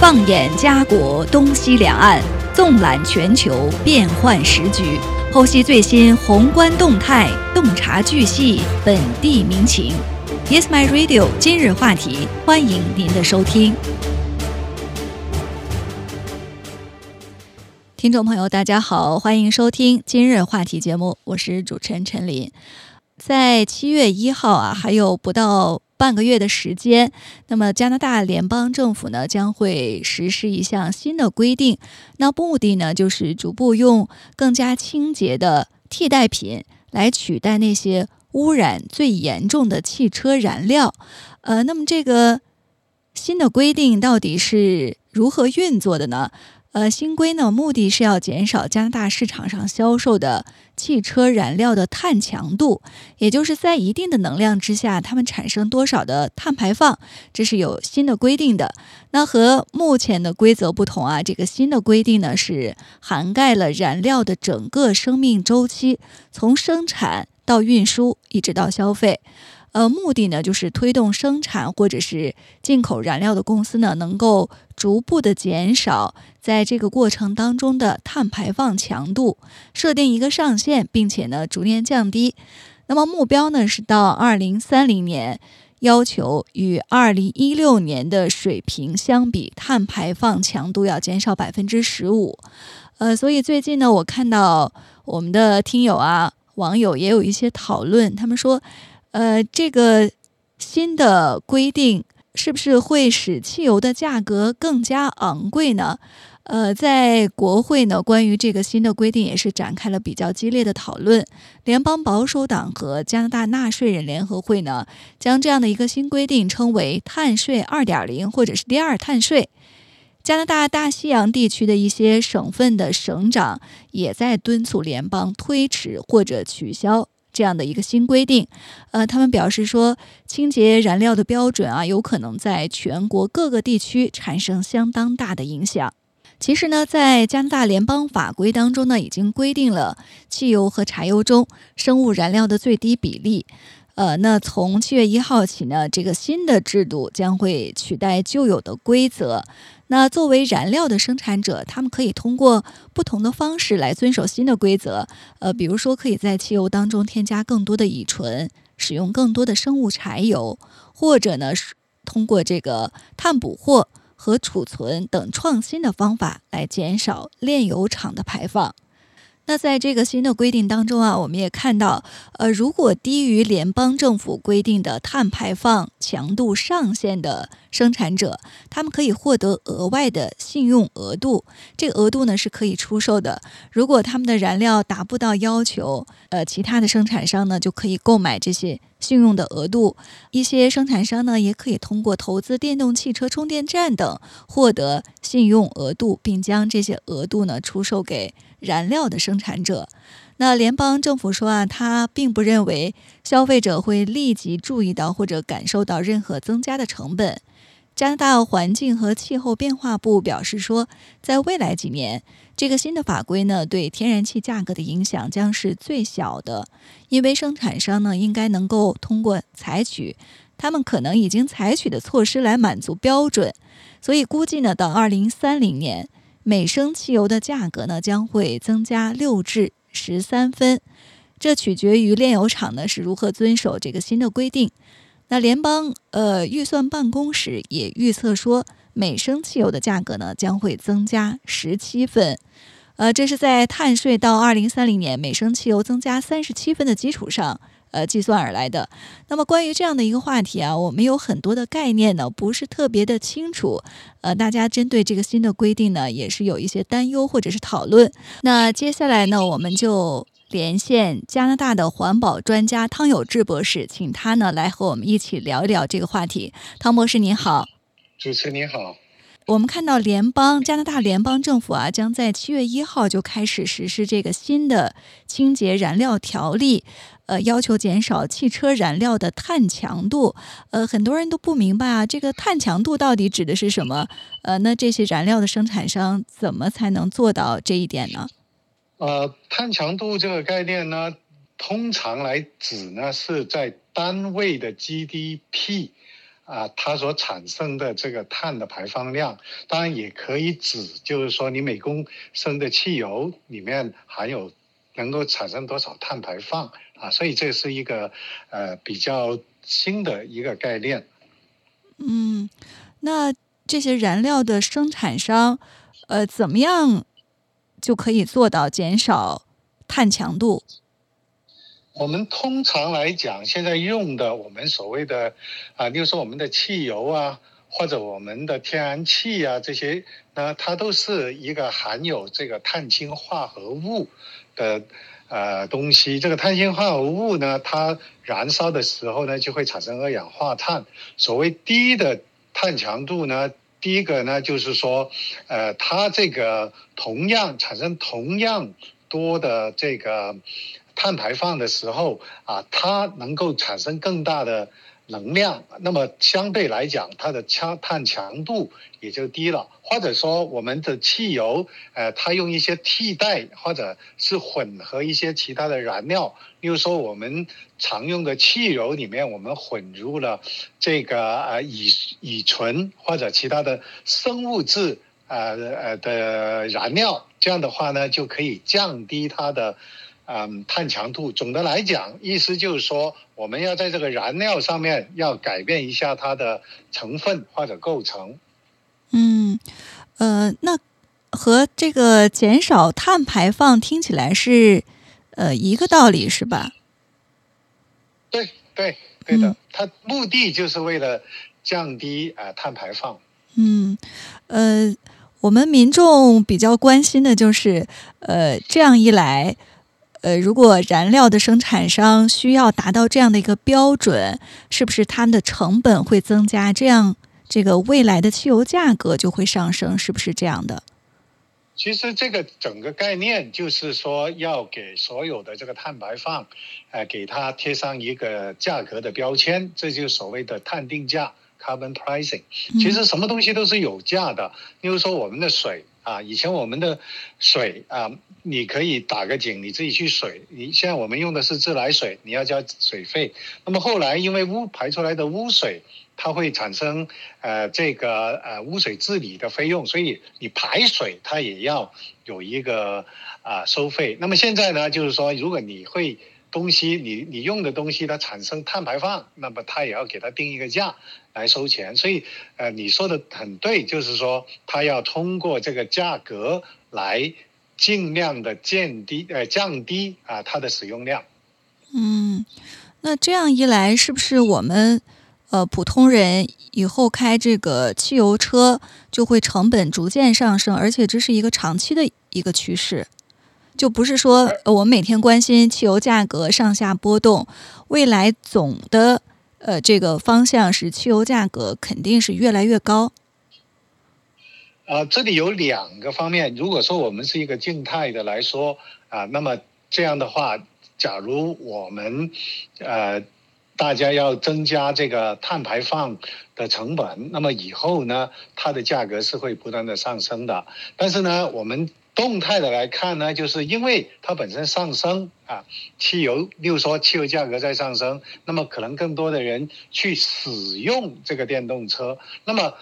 放眼家国东西两岸，纵览全球变幻时局，剖析最新宏观动态，洞察巨细本地民情。Yes, my radio。今日话题，欢迎您的收听。听众朋友，大家好，欢迎收听今日话题节目，我是主持人陈琳。在七月一号啊，还有不到半个月的时间，那么加拿大联邦政府呢将会实施一项新的规定，那目的呢就是逐步用更加清洁的替代品来取代那些污染最严重的汽车燃料。呃，那么这个新的规定到底是如何运作的呢？呃，新规呢，目的是要减少加拿大市场上销售的汽车燃料的碳强度，也就是在一定的能量之下，它们产生多少的碳排放，这是有新的规定的。那和目前的规则不同啊，这个新的规定呢是涵盖了燃料的整个生命周期，从生产到运输一直到消费。呃，目的呢，就是推动生产或者是进口燃料的公司呢，能够逐步的减少在这个过程当中的碳排放强度，设定一个上限，并且呢，逐年降低。那么目标呢，是到二零三零年，要求与二零一六年的水平相比，碳排放强度要减少百分之十五。呃，所以最近呢，我看到我们的听友啊、网友也有一些讨论，他们说。呃，这个新的规定是不是会使汽油的价格更加昂贵呢？呃，在国会呢，关于这个新的规定也是展开了比较激烈的讨论。联邦保守党和加拿大纳税人联合会呢，将这样的一个新规定称为“碳税二点零”或者是“第二碳税”。加拿大大西洋地区的一些省份的省长也在敦促联邦推迟或者取消。这样的一个新规定，呃，他们表示说，清洁燃料的标准啊，有可能在全国各个地区产生相当大的影响。其实呢，在加拿大联邦法规当中呢，已经规定了汽油和柴油中生物燃料的最低比例。呃，那从七月一号起呢，这个新的制度将会取代旧有的规则。那作为燃料的生产者，他们可以通过不同的方式来遵守新的规则。呃，比如说可以在汽油当中添加更多的乙醇，使用更多的生物柴油，或者呢是通过这个碳捕获和储存等创新的方法来减少炼油厂的排放。那在这个新的规定当中啊，我们也看到，呃，如果低于联邦政府规定的碳排放强度上限的生产者，他们可以获得额外的信用额度。这个额度呢是可以出售的。如果他们的燃料达不到要求，呃，其他的生产商呢就可以购买这些信用的额度。一些生产商呢也可以通过投资电动汽车充电站等获得信用额度，并将这些额度呢出售给。燃料的生产者，那联邦政府说啊，他并不认为消费者会立即注意到或者感受到任何增加的成本。加拿大环境和气候变化部表示说，在未来几年，这个新的法规呢，对天然气价格的影响将是最小的，因为生产商呢，应该能够通过采取他们可能已经采取的措施来满足标准，所以估计呢，到二零三零年。每升汽油的价格呢将会增加六至十三分，这取决于炼油厂呢是如何遵守这个新的规定。那联邦呃预算办公室也预测说，每升汽油的价格呢将会增加十七分，呃，这是在碳税到二零三零年每升汽油增加三十七分的基础上。呃，计算而来的。那么，关于这样的一个话题啊，我们有很多的概念呢，不是特别的清楚。呃，大家针对这个新的规定呢，也是有一些担忧或者是讨论。那接下来呢，我们就连线加拿大的环保专家汤有志博士，请他呢来和我们一起聊一聊这个话题。汤博士您好，主持人您好。我们看到联邦加拿大联邦政府啊，将在七月一号就开始实施这个新的清洁燃料条例。呃，要求减少汽车燃料的碳强度。呃，很多人都不明白啊，这个碳强度到底指的是什么？呃，那这些燃料的生产商怎么才能做到这一点呢？呃，碳强度这个概念呢，通常来指呢是在单位的 GDP 啊，它所产生的这个碳的排放量，当然也可以指，就是说你每公升的汽油里面含有能够产生多少碳排放啊，所以这是一个呃比较新的一个概念。嗯，那这些燃料的生产商，呃，怎么样就可以做到减少碳强度？我们通常来讲，现在用的我们所谓的啊，比如说我们的汽油啊，或者我们的天然气啊这些，那它都是一个含有这个碳氢化合物的呃东西。这个碳氢化合物呢，它燃烧的时候呢，就会产生二氧化碳。所谓低的碳强度呢，第一个呢就是说，呃，它这个同样产生同样多的这个。碳排放的时候啊，它能够产生更大的能量，那么相对来讲，它的强碳强度也就低了。或者说，我们的汽油，呃，它用一些替代或者是混合一些其他的燃料，例如说我们常用的汽油里面，我们混入了这个呃乙乙醇或者其他的生物质呃呃的燃料，这样的话呢，就可以降低它的。嗯，碳强度总的来讲，意思就是说，我们要在这个燃料上面要改变一下它的成分或者构成。嗯，呃，那和这个减少碳排放听起来是呃一个道理，是吧？对对对的，它目的就是为了降低啊碳排放。嗯，呃，我们民众比较关心的就是，呃，这样一来。呃，如果燃料的生产商需要达到这样的一个标准，是不是它的成本会增加？这样，这个未来的汽油价格就会上升，是不是这样的？其实这个整个概念就是说，要给所有的这个碳排放，呃，给它贴上一个价格的标签，这就是所谓的碳定价 （carbon pricing）。其实什么东西都是有价的，比如说我们的水。啊，以前我们的水啊，你可以打个井，你自己去水。你现在我们用的是自来水，你要交水费。那么后来因为污排出来的污水，它会产生呃这个呃污水治理的费用，所以你排水它也要有一个啊收费。那么现在呢，就是说如果你会。东西你你用的东西它产生碳排放，那么它也要给它定一个价来收钱。所以呃你说的很对，就是说它要通过这个价格来尽量的降低呃降低啊它的使用量。嗯，那这样一来，是不是我们呃普通人以后开这个汽油车就会成本逐渐上升，而且这是一个长期的一个趋势？就不是说我们每天关心汽油价格上下波动，未来总的呃这个方向是汽油价格肯定是越来越高。啊，这里有两个方面。如果说我们是一个静态的来说啊，那么这样的话，假如我们呃大家要增加这个碳排放的成本，那么以后呢，它的价格是会不断的上升的。但是呢，我们动态的来看呢，就是因为它本身上升啊，汽油，例如说汽油价格在上升，那么可能更多的人去使用这个电动车，那么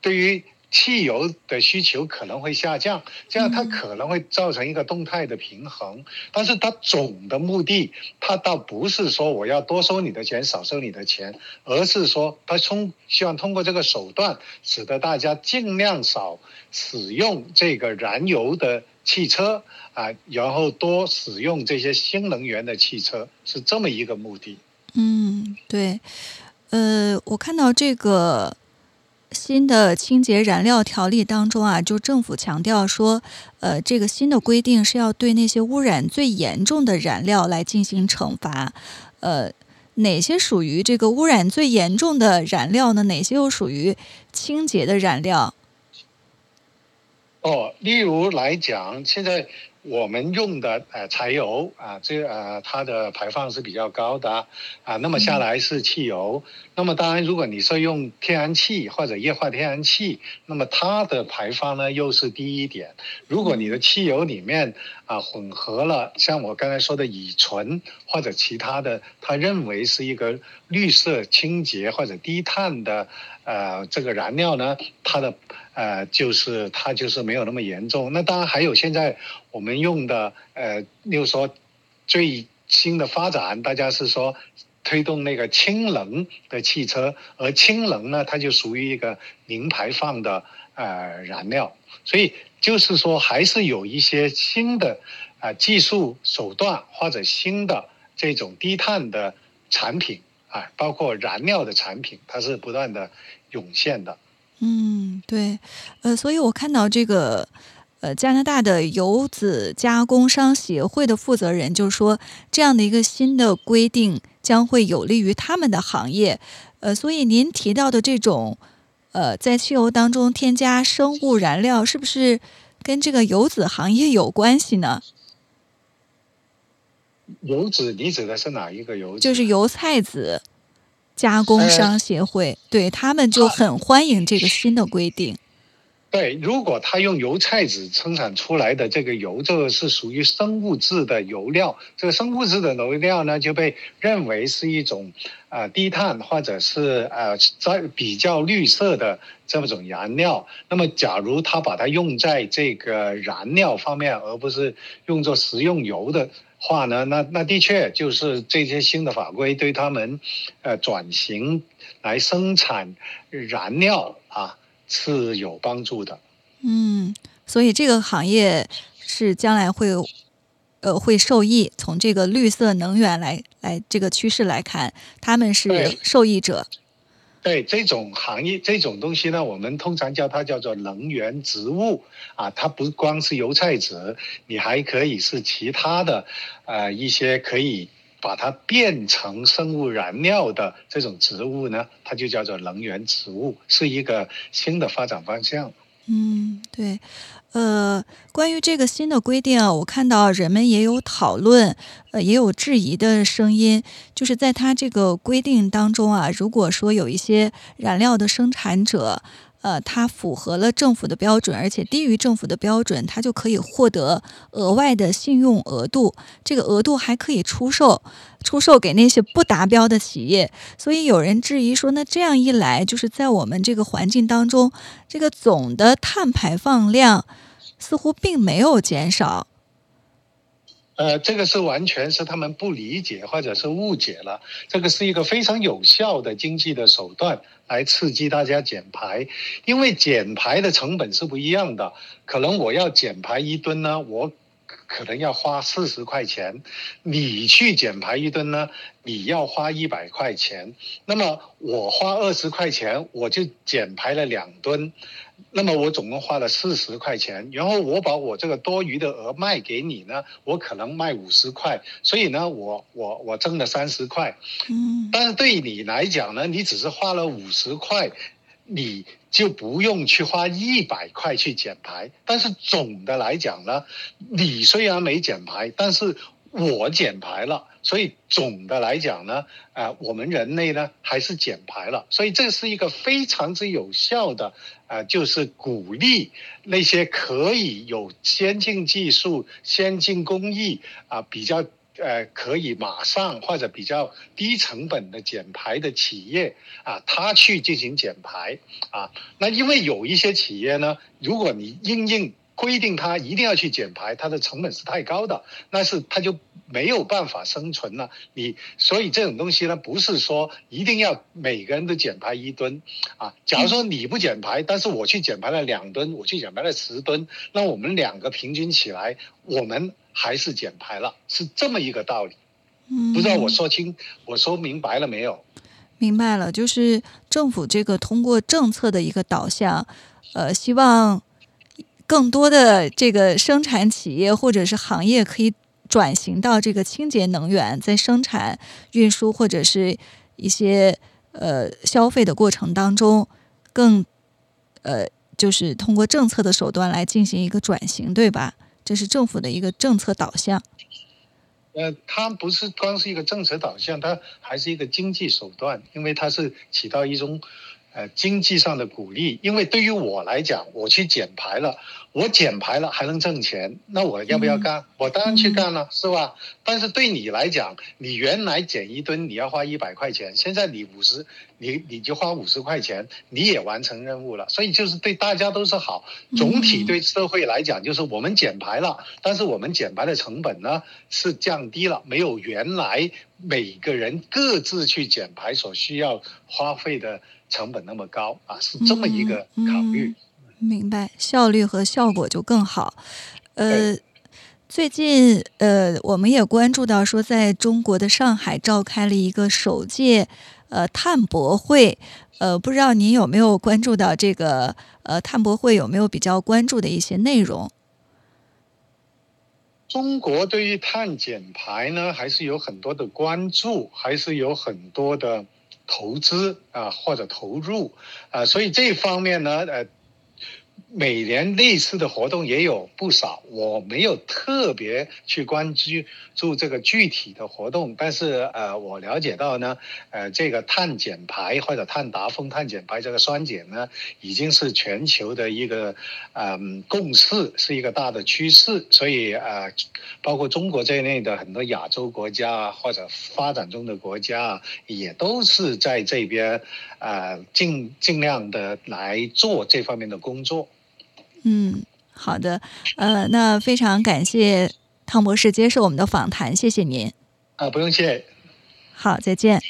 对于。汽油的需求可能会下降，这样它可能会造成一个动态的平衡。但是它总的目的，它倒不是说我要多收你的钱，少收你的钱，而是说它通希望通过这个手段，使得大家尽量少使用这个燃油的汽车啊，然后多使用这些新能源的汽车，是这么一个目的。嗯，对，呃，我看到这个。新的清洁燃料条例当中啊，就政府强调说，呃，这个新的规定是要对那些污染最严重的燃料来进行惩罚。呃，哪些属于这个污染最严重的燃料呢？哪些又属于清洁的燃料？哦，例如来讲，现在我们用的呃柴油啊，这呃它的排放是比较高的啊。那么下来是汽油。那么当然，如果你是用天然气或者液化天然气，那么它的排放呢又是低一点。如果你的汽油里面啊混合了像我刚才说的乙醇或者其他的，他认为是一个绿色、清洁或者低碳的呃这个燃料呢，它的呃就是它就是没有那么严重。那当然还有现在我们用的呃，例如说最新的发展，大家是说。推动那个氢能的汽车，而氢能呢，它就属于一个零排放的呃燃料，所以就是说还是有一些新的啊技术手段或者新的这种低碳的产品啊，包括燃料的产品，它是不断的涌现的。嗯，对，呃，所以我看到这个。呃，加拿大的油脂加工商协会的负责人就说，这样的一个新的规定将会有利于他们的行业。呃，所以您提到的这种，呃，在汽油当中添加生物燃料，是不是跟这个油脂行业有关系呢？油脂，你指的是哪一个油脂？就是油菜籽加工商协会，对他们就很欢迎这个新的规定。对，如果他用油菜籽生产出来的这个油，这个是属于生物质的油料。这个生物质的油料呢，就被认为是一种啊低碳或者是呃在比较绿色的这么种燃料。那么，假如他把它用在这个燃料方面，而不是用作食用油的话呢，那那的确就是这些新的法规对他们呃转型来生产燃料啊。是有帮助的，嗯，所以这个行业是将来会，呃，会受益。从这个绿色能源来来这个趋势来看，他们是受益者。对这种行业这种东西呢，我们通常叫它叫做能源植物啊，它不光是油菜籽，你还可以是其他的，呃，一些可以。把它变成生物燃料的这种植物呢，它就叫做能源植物，是一个新的发展方向。嗯，对，呃，关于这个新的规定啊，我看到人们也有讨论，呃，也有质疑的声音，就是在它这个规定当中啊，如果说有一些燃料的生产者。呃，它符合了政府的标准，而且低于政府的标准，它就可以获得额外的信用额度。这个额度还可以出售，出售给那些不达标的企业。所以有人质疑说，那这样一来，就是在我们这个环境当中，这个总的碳排放量似乎并没有减少。呃，这个是完全是他们不理解或者是误解了。这个是一个非常有效的经济的手段，来刺激大家减排。因为减排的成本是不一样的，可能我要减排一吨呢，我可能要花四十块钱；你去减排一吨呢，你要花一百块钱。那么我花二十块钱，我就减排了两吨。那么我总共花了四十块钱，然后我把我这个多余的额卖给你呢，我可能卖五十块，所以呢，我我我挣了三十块。嗯，但是对你来讲呢，你只是花了五十块，你就不用去花一百块去减排。但是总的来讲呢，你虽然没减排，但是。我减排了，所以总的来讲呢，呃，我们人类呢还是减排了，所以这是一个非常之有效的，呃，就是鼓励那些可以有先进技术、先进工艺啊，比较呃可以马上或者比较低成本的减排的企业啊，他去进行减排啊。那因为有一些企业呢，如果你硬硬。规定它一定要去减排，它的成本是太高的，那是它就没有办法生存了。你所以这种东西呢，不是说一定要每个人都减排一吨啊。假如说你不减排，但是我去减排了两吨，我去减排了十吨，那我们两个平均起来，我们还是减排了，是这么一个道理。嗯，不知道我说清，我说明白了没有？明白了，就是政府这个通过政策的一个导向，呃，希望。更多的这个生产企业或者是行业可以转型到这个清洁能源，在生产、运输或者是一些呃消费的过程当中，更呃就是通过政策的手段来进行一个转型，对吧？这是政府的一个政策导向。呃，它不是光是一个政策导向，它还是一个经济手段，因为它是起到一种。呃，经济上的鼓励，因为对于我来讲，我去减排了，我减排了还能挣钱，那我要不要干？我当然去干了，是吧？但是对你来讲，你原来减一吨你要花一百块钱，现在你五十，你你就花五十块钱，你也完成任务了，所以就是对大家都是好。总体对社会来讲，就是我们减排了，但是我们减排的成本呢是降低了，没有原来每个人各自去减排所需要花费的。成本那么高啊，是这么一个考虑。明白，效率和效果就更好。呃，最近呃，我们也关注到说，在中国的上海召开了一个首届呃碳博会。呃，不知道您有没有关注到这个呃碳博会有没有比较关注的一些内容？中国对于碳减排呢，还是有很多的关注，还是有很多的。投资啊，或者投入啊，所以这方面呢，呃。每年类似的活动也有不少，我没有特别去关注注这个具体的活动，但是呃，我了解到呢，呃，这个碳减排或者碳达峰、碳减排这个双减呢，已经是全球的一个嗯共识，是一个大的趋势，所以呃，包括中国在内的很多亚洲国家或者发展中的国家，也都是在这边呃尽尽量的来做这方面的工作。嗯，好的，呃，那非常感谢汤博士接受我们的访谈，谢谢您。啊，不用谢。好，再见。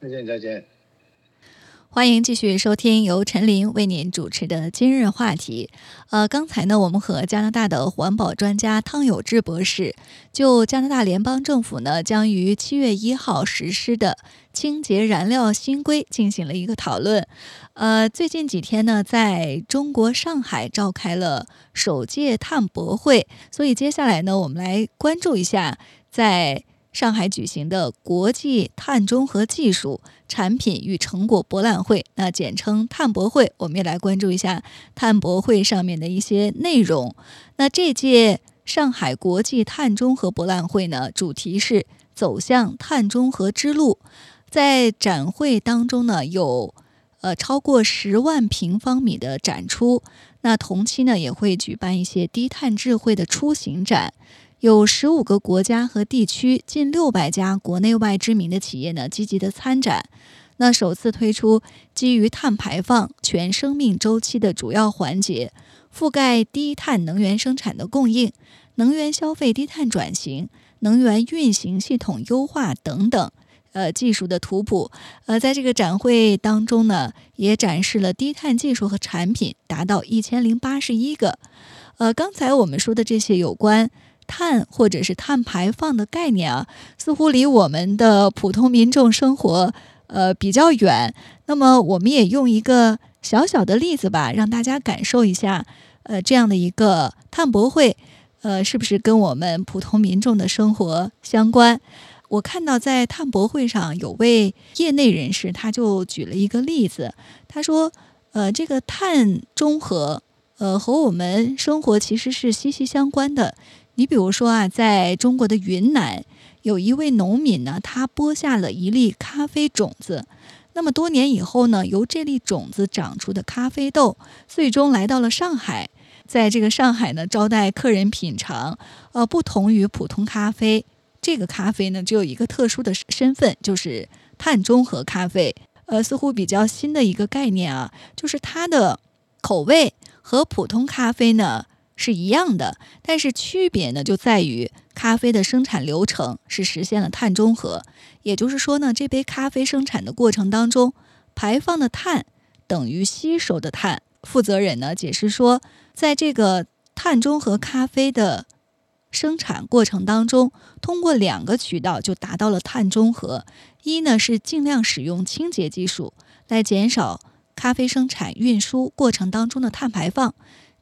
再见，再见。欢迎继续收听由陈琳为您主持的今日话题。呃，刚才呢，我们和加拿大的环保专家汤有志博士就加拿大联邦政府呢将于七月一号实施的清洁燃料新规进行了一个讨论。呃，最近几天呢，在中国上海召开了首届碳博会，所以接下来呢，我们来关注一下在。上海举行的国际碳中和技术产品与成果博览会，那简称碳博会，我们也来关注一下碳博会上面的一些内容。那这届上海国际碳中和博览会呢，主题是走向碳中和之路。在展会当中呢，有呃超过十万平方米的展出。那同期呢，也会举办一些低碳智慧的出行展。有十五个国家和地区，近六百家国内外知名的企业呢，积极的参展。那首次推出基于碳排放全生命周期的主要环节，覆盖低碳能源生产的供应、能源消费低碳转型、能源运行系统优化等等，呃，技术的图谱。呃，在这个展会当中呢，也展示了低碳技术和产品，达到一千零八十一个。呃，刚才我们说的这些有关。碳或者是碳排放的概念啊，似乎离我们的普通民众生活呃比较远。那么我们也用一个小小的例子吧，让大家感受一下，呃，这样的一个碳博会，呃，是不是跟我们普通民众的生活相关？我看到在碳博会上有位业内人士，他就举了一个例子，他说，呃，这个碳中和，呃，和我们生活其实是息息相关的。你比如说啊，在中国的云南，有一位农民呢，他播下了一粒咖啡种子。那么多年以后呢，由这粒种子长出的咖啡豆，最终来到了上海，在这个上海呢，招待客人品尝。呃，不同于普通咖啡，这个咖啡呢，只有一个特殊的身份，就是碳中和咖啡。呃，似乎比较新的一个概念啊，就是它的口味和普通咖啡呢。是一样的，但是区别呢就在于咖啡的生产流程是实现了碳中和，也就是说呢，这杯咖啡生产的过程当中排放的碳等于吸收的碳。负责人呢解释说，在这个碳中和咖啡的生产过程当中，通过两个渠道就达到了碳中和：一呢是尽量使用清洁技术来减少咖啡生产运输过程当中的碳排放；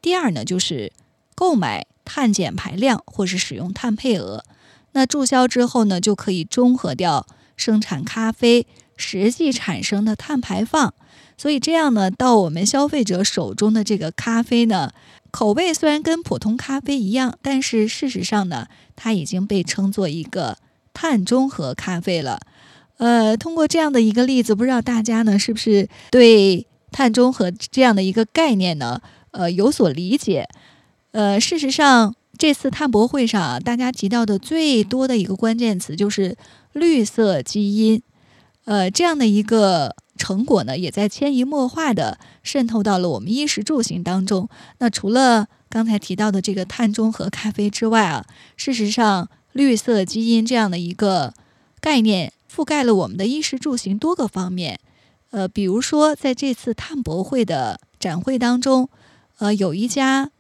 第二呢就是。购买碳减排量或是使用碳配额，那注销之后呢，就可以中和掉生产咖啡实际产生的碳排放。所以这样呢，到我们消费者手中的这个咖啡呢，口味虽然跟普通咖啡一样，但是事实上呢，它已经被称作一个碳中和咖啡了。呃，通过这样的一个例子，不知道大家呢是不是对碳中和这样的一个概念呢，呃，有所理解？呃，事实上，这次碳博会上啊，大家提到的最多的一个关键词就是绿色基因。呃，这样的一个成果呢，也在潜移默化的渗透到了我们衣食住行当中。那除了刚才提到的这个碳中和咖啡之外啊，事实上，绿色基因这样的一个概念。覆盖了我们的衣食住行多个方面，呃，比如说在这次碳博会的展会当中，呃，有一家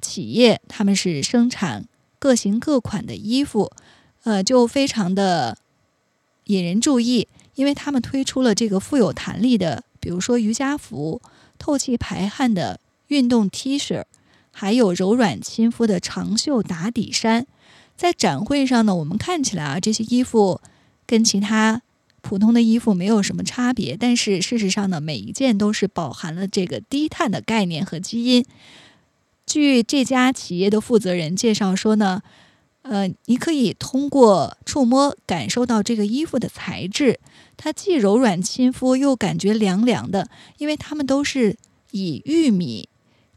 企业，他们是生产各型各款的衣服，呃，就非常的引人注意，因为他们推出了这个富有弹力的，比如说瑜伽服、透气排汗的运动 T 恤，还有柔软亲肤的长袖打底衫。在展会上呢，我们看起来啊，这些衣服。跟其他普通的衣服没有什么差别，但是事实上呢，每一件都是饱含了这个低碳的概念和基因。据这家企业的负责人介绍说呢，呃，你可以通过触摸感受到这个衣服的材质，它既柔软亲肤又感觉凉凉的，因为它们都是以玉米、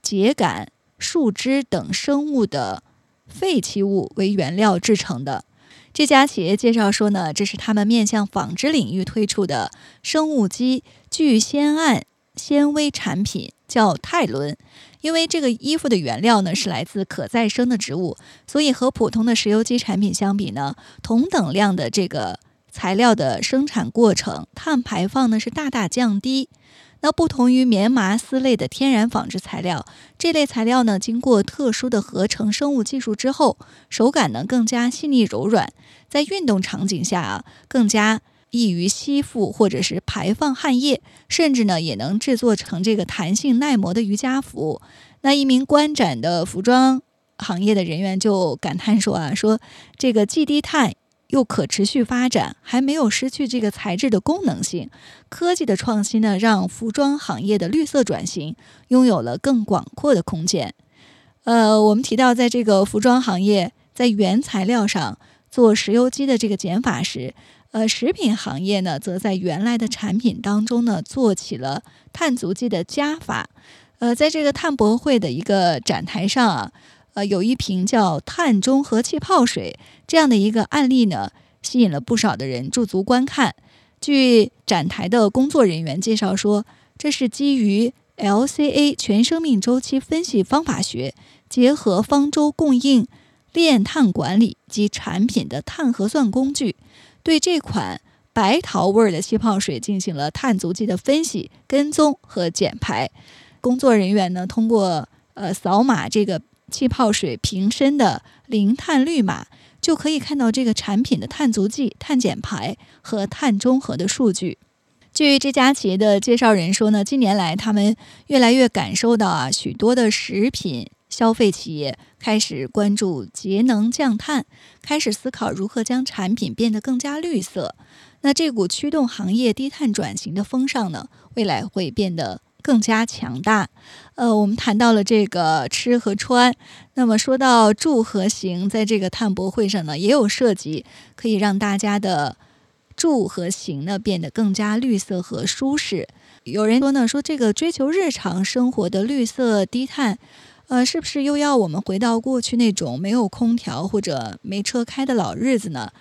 秸秆、树枝等生物的废弃物为原料制成的。这家企业介绍说呢，这是他们面向纺织领域推出的生物基聚酰胺纤维产品，叫泰伦。因为这个衣服的原料呢是来自可再生的植物，所以和普通的石油基产品相比呢，同等量的这个材料的生产过程，碳排放呢是大大降低。那不同于棉麻丝类的天然纺织材料，这类材料呢，经过特殊的合成生物技术之后，手感呢更加细腻柔软，在运动场景下啊，更加易于吸附或者是排放汗液，甚至呢也能制作成这个弹性耐磨的瑜伽服。那一名观展的服装行业的人员就感叹说啊，说这个既低碳。又可持续发展，还没有失去这个材质的功能性。科技的创新呢，让服装行业的绿色转型拥有了更广阔的空间。呃，我们提到，在这个服装行业，在原材料上做石油基的这个减法时，呃，食品行业呢，则在原来的产品当中呢，做起了碳足迹的加法。呃，在这个碳博会的一个展台上啊。呃，有一瓶叫碳中和气泡水这样的一个案例呢，吸引了不少的人驻足观看。据展台的工作人员介绍说，这是基于 LCA 全生命周期分析方法学，结合方舟供应链碳管理及产品的碳核算工具，对这款白桃味儿的气泡水进行了碳足迹的分析、跟踪和减排。工作人员呢，通过呃扫码这个。气泡水瓶身的零碳绿码，就可以看到这个产品的碳足迹、碳减排和碳中和的数据。据这家企业的介绍人说呢，近年来他们越来越感受到啊，许多的食品消费企业开始关注节能降碳，开始思考如何将产品变得更加绿色。那这股驱动行业低碳转型的风尚呢，未来会变得。更加强大。呃，我们谈到了这个吃和穿，那么说到住和行，在这个碳博会上呢，也有涉及可以让大家的住和行呢变得更加绿色和舒适。有人说呢，说这个追求日常生活的绿色低碳，呃，是不是又要我们回到过去那种没有空调或者没车开的老日子呢？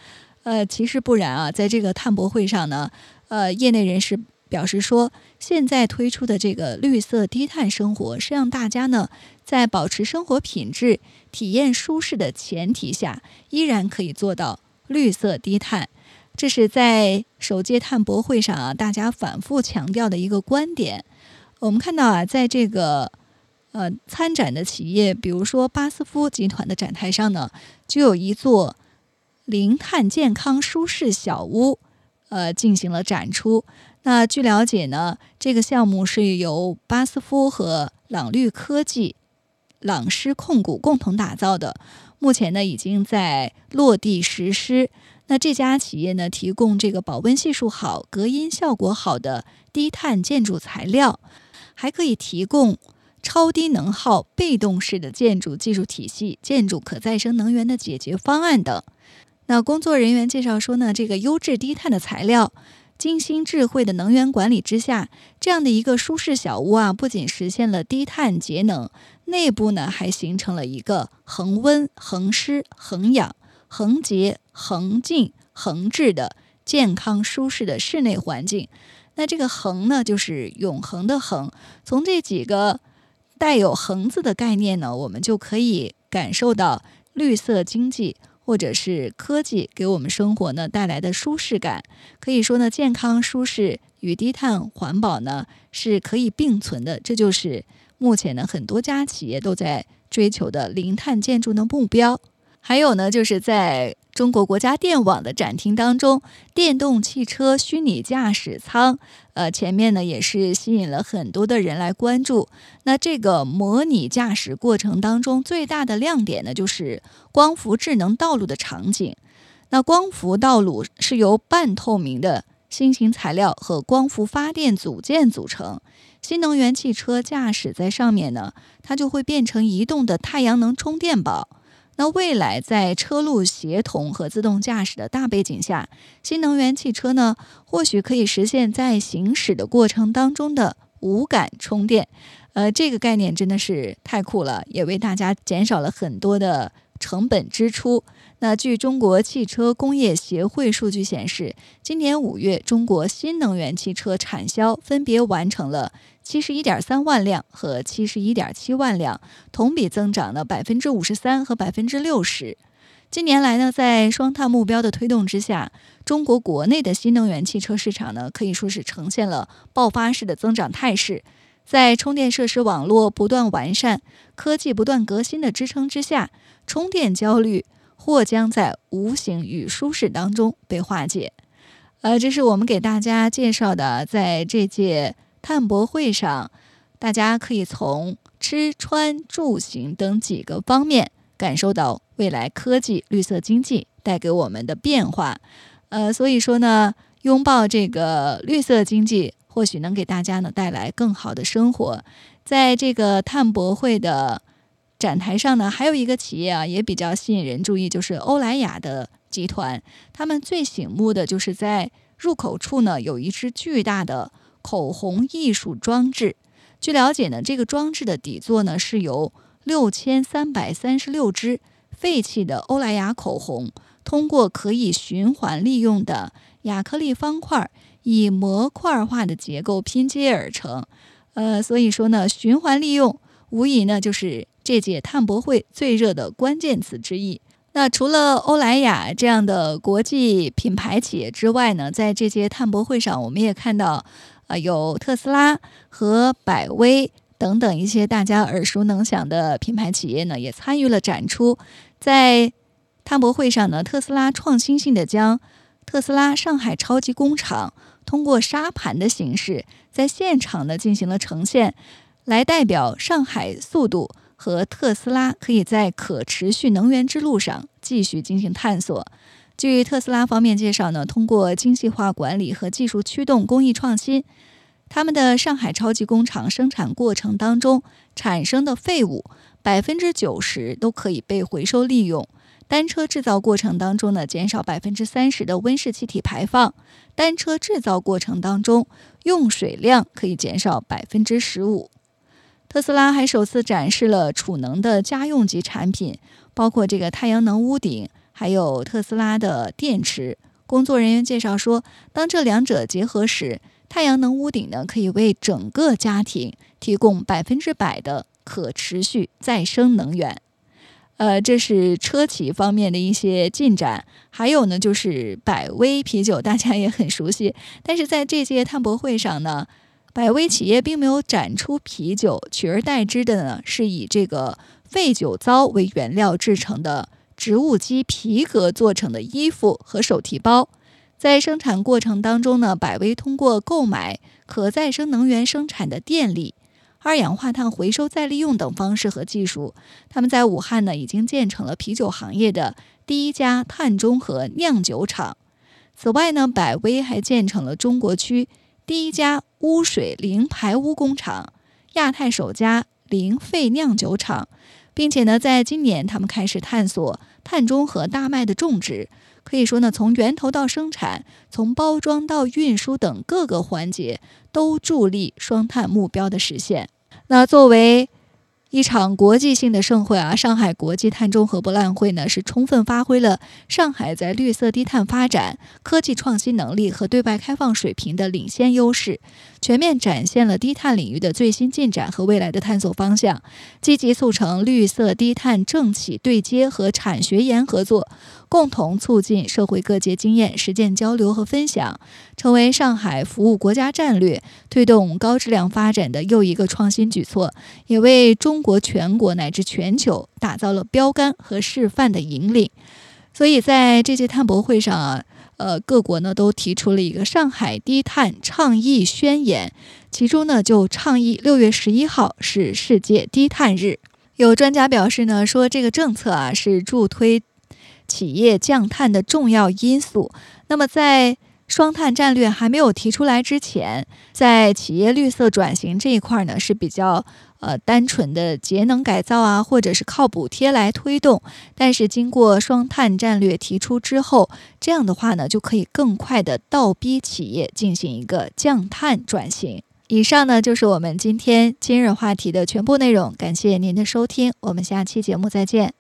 呃，其实不然啊，在这个碳博会上呢，呃，业内人士。表示说，现在推出的这个绿色低碳生活是让大家呢，在保持生活品质、体验舒适的前提下，依然可以做到绿色低碳。这是在首届碳博会上啊，大家反复强调的一个观点。我们看到啊，在这个呃参展的企业，比如说巴斯夫集团的展台上呢，就有一座零碳健康舒适小屋，呃，进行了展出。那据了解呢，这个项目是由巴斯夫和朗绿科技、朗诗控股共同打造的。目前呢，已经在落地实施。那这家企业呢，提供这个保温系数好、隔音效果好的低碳建筑材料，还可以提供超低能耗被动式的建筑技术体系、建筑可再生能源的解决方案等。那工作人员介绍说呢，这个优质低碳的材料。精心智慧的能源管理之下，这样的一个舒适小屋啊，不仅实现了低碳节能，内部呢还形成了一个恒温、恒湿、恒氧、恒洁、恒静、恒质的健康舒适的室内环境。那这个“恒”呢，就是永恒的“恒”。从这几个带有“恒”字的概念呢，我们就可以感受到绿色经济。或者是科技给我们生活呢带来的舒适感，可以说呢，健康舒适与低碳环保呢是可以并存的。这就是目前呢很多家企业都在追求的零碳建筑的目标。还有呢，就是在。中国国家电网的展厅当中，电动汽车虚拟驾驶舱，呃，前面呢也是吸引了很多的人来关注。那这个模拟驾驶过程当中最大的亮点呢，就是光伏智能道路的场景。那光伏道路是由半透明的新型材料和光伏发电组件组成，新能源汽车驾驶在上面呢，它就会变成移动的太阳能充电宝。那未来在车路协同和自动驾驶的大背景下，新能源汽车呢，或许可以实现在行驶的过程当中的无感充电。呃，这个概念真的是太酷了，也为大家减少了很多的。成本支出。那据中国汽车工业协会数据显示，今年五月，中国新能源汽车产销分别完成了七十一点三万辆和七十一点七万辆，同比增长了百分之五十三和百分之六十。近年来呢，在双碳目标的推动之下，中国国内的新能源汽车市场呢，可以说是呈现了爆发式的增长态势。在充电设施网络不断完善、科技不断革新的支撑之下，充电焦虑或将在无形与舒适当中被化解。呃，这是我们给大家介绍的，在这届碳博会上，大家可以从吃穿住行等几个方面感受到未来科技、绿色经济带给我们的变化。呃，所以说呢，拥抱这个绿色经济。或许能给大家呢带来更好的生活。在这个碳博会的展台上呢，还有一个企业啊也比较吸引人注意，就是欧莱雅的集团。他们最醒目的就是在入口处呢有一只巨大的口红艺术装置。据了解呢，这个装置的底座呢是由六千三百三十六支废弃的欧莱雅口红，通过可以循环利用的亚克力方块。以模块化的结构拼接而成，呃，所以说呢，循环利用无疑呢就是这届碳博会最热的关键词之一。那除了欧莱雅这样的国际品牌企业之外呢，在这届碳博会上，我们也看到，啊，有特斯拉和百威等等一些大家耳熟能详的品牌企业呢，也参与了展出。在碳博会上呢，特斯拉创新性的将特斯拉上海超级工厂。通过沙盘的形式，在现场呢进行了呈现，来代表上海速度和特斯拉可以在可持续能源之路上继续进行探索。据特斯拉方面介绍呢，通过精细化管理和技术驱动工艺创新，他们的上海超级工厂生产过程当中产生的废物百分之九十都可以被回收利用。单车制造过程当中呢，减少百分之三十的温室气体排放。单车制造过程当中用水量可以减少百分之十五。特斯拉还首次展示了储能的家用级产品，包括这个太阳能屋顶，还有特斯拉的电池。工作人员介绍说，当这两者结合时，太阳能屋顶呢可以为整个家庭提供百分之百的可持续再生能源。呃，这是车企方面的一些进展，还有呢，就是百威啤酒，大家也很熟悉。但是在这届碳博会上呢，百威企业并没有展出啤酒，取而代之的呢，是以这个废酒糟为原料制成的植物基皮革做成的衣服和手提包。在生产过程当中呢，百威通过购买可再生能源生产的电力。二氧化碳回收再利用等方式和技术，他们在武汉呢已经建成了啤酒行业的第一家碳中和酿酒厂。此外呢，百威还建成了中国区第一家污水零排污工厂，亚太首家零废酿酒厂，并且呢，在今年他们开始探索碳中和大麦的种植。可以说呢，从源头到生产，从包装到运输等各个环节，都助力双碳目标的实现。那作为一场国际性的盛会啊，上海国际碳中和博览会呢，是充分发挥了上海在绿色低碳发展、科技创新能力和对外开放水平的领先优势，全面展现了低碳领域的最新进展和未来的探索方向，积极促成绿色低碳政企对接和产学研合作。共同促进社会各界经验实践交流和分享，成为上海服务国家战略、推动高质量发展的又一个创新举措，也为中国全国乃至全球打造了标杆和示范的引领。所以，在这届碳博会上啊，呃，各国呢都提出了一个上海低碳倡议宣言，其中呢就倡议六月十一号是世界低碳日。有专家表示呢，说这个政策啊是助推。企业降碳的重要因素。那么，在双碳战略还没有提出来之前，在企业绿色转型这一块呢，是比较呃单纯的节能改造啊，或者是靠补贴来推动。但是，经过双碳战略提出之后，这样的话呢，就可以更快的倒逼企业进行一个降碳转型。以上呢，就是我们今天今日话题的全部内容。感谢您的收听，我们下期节目再见。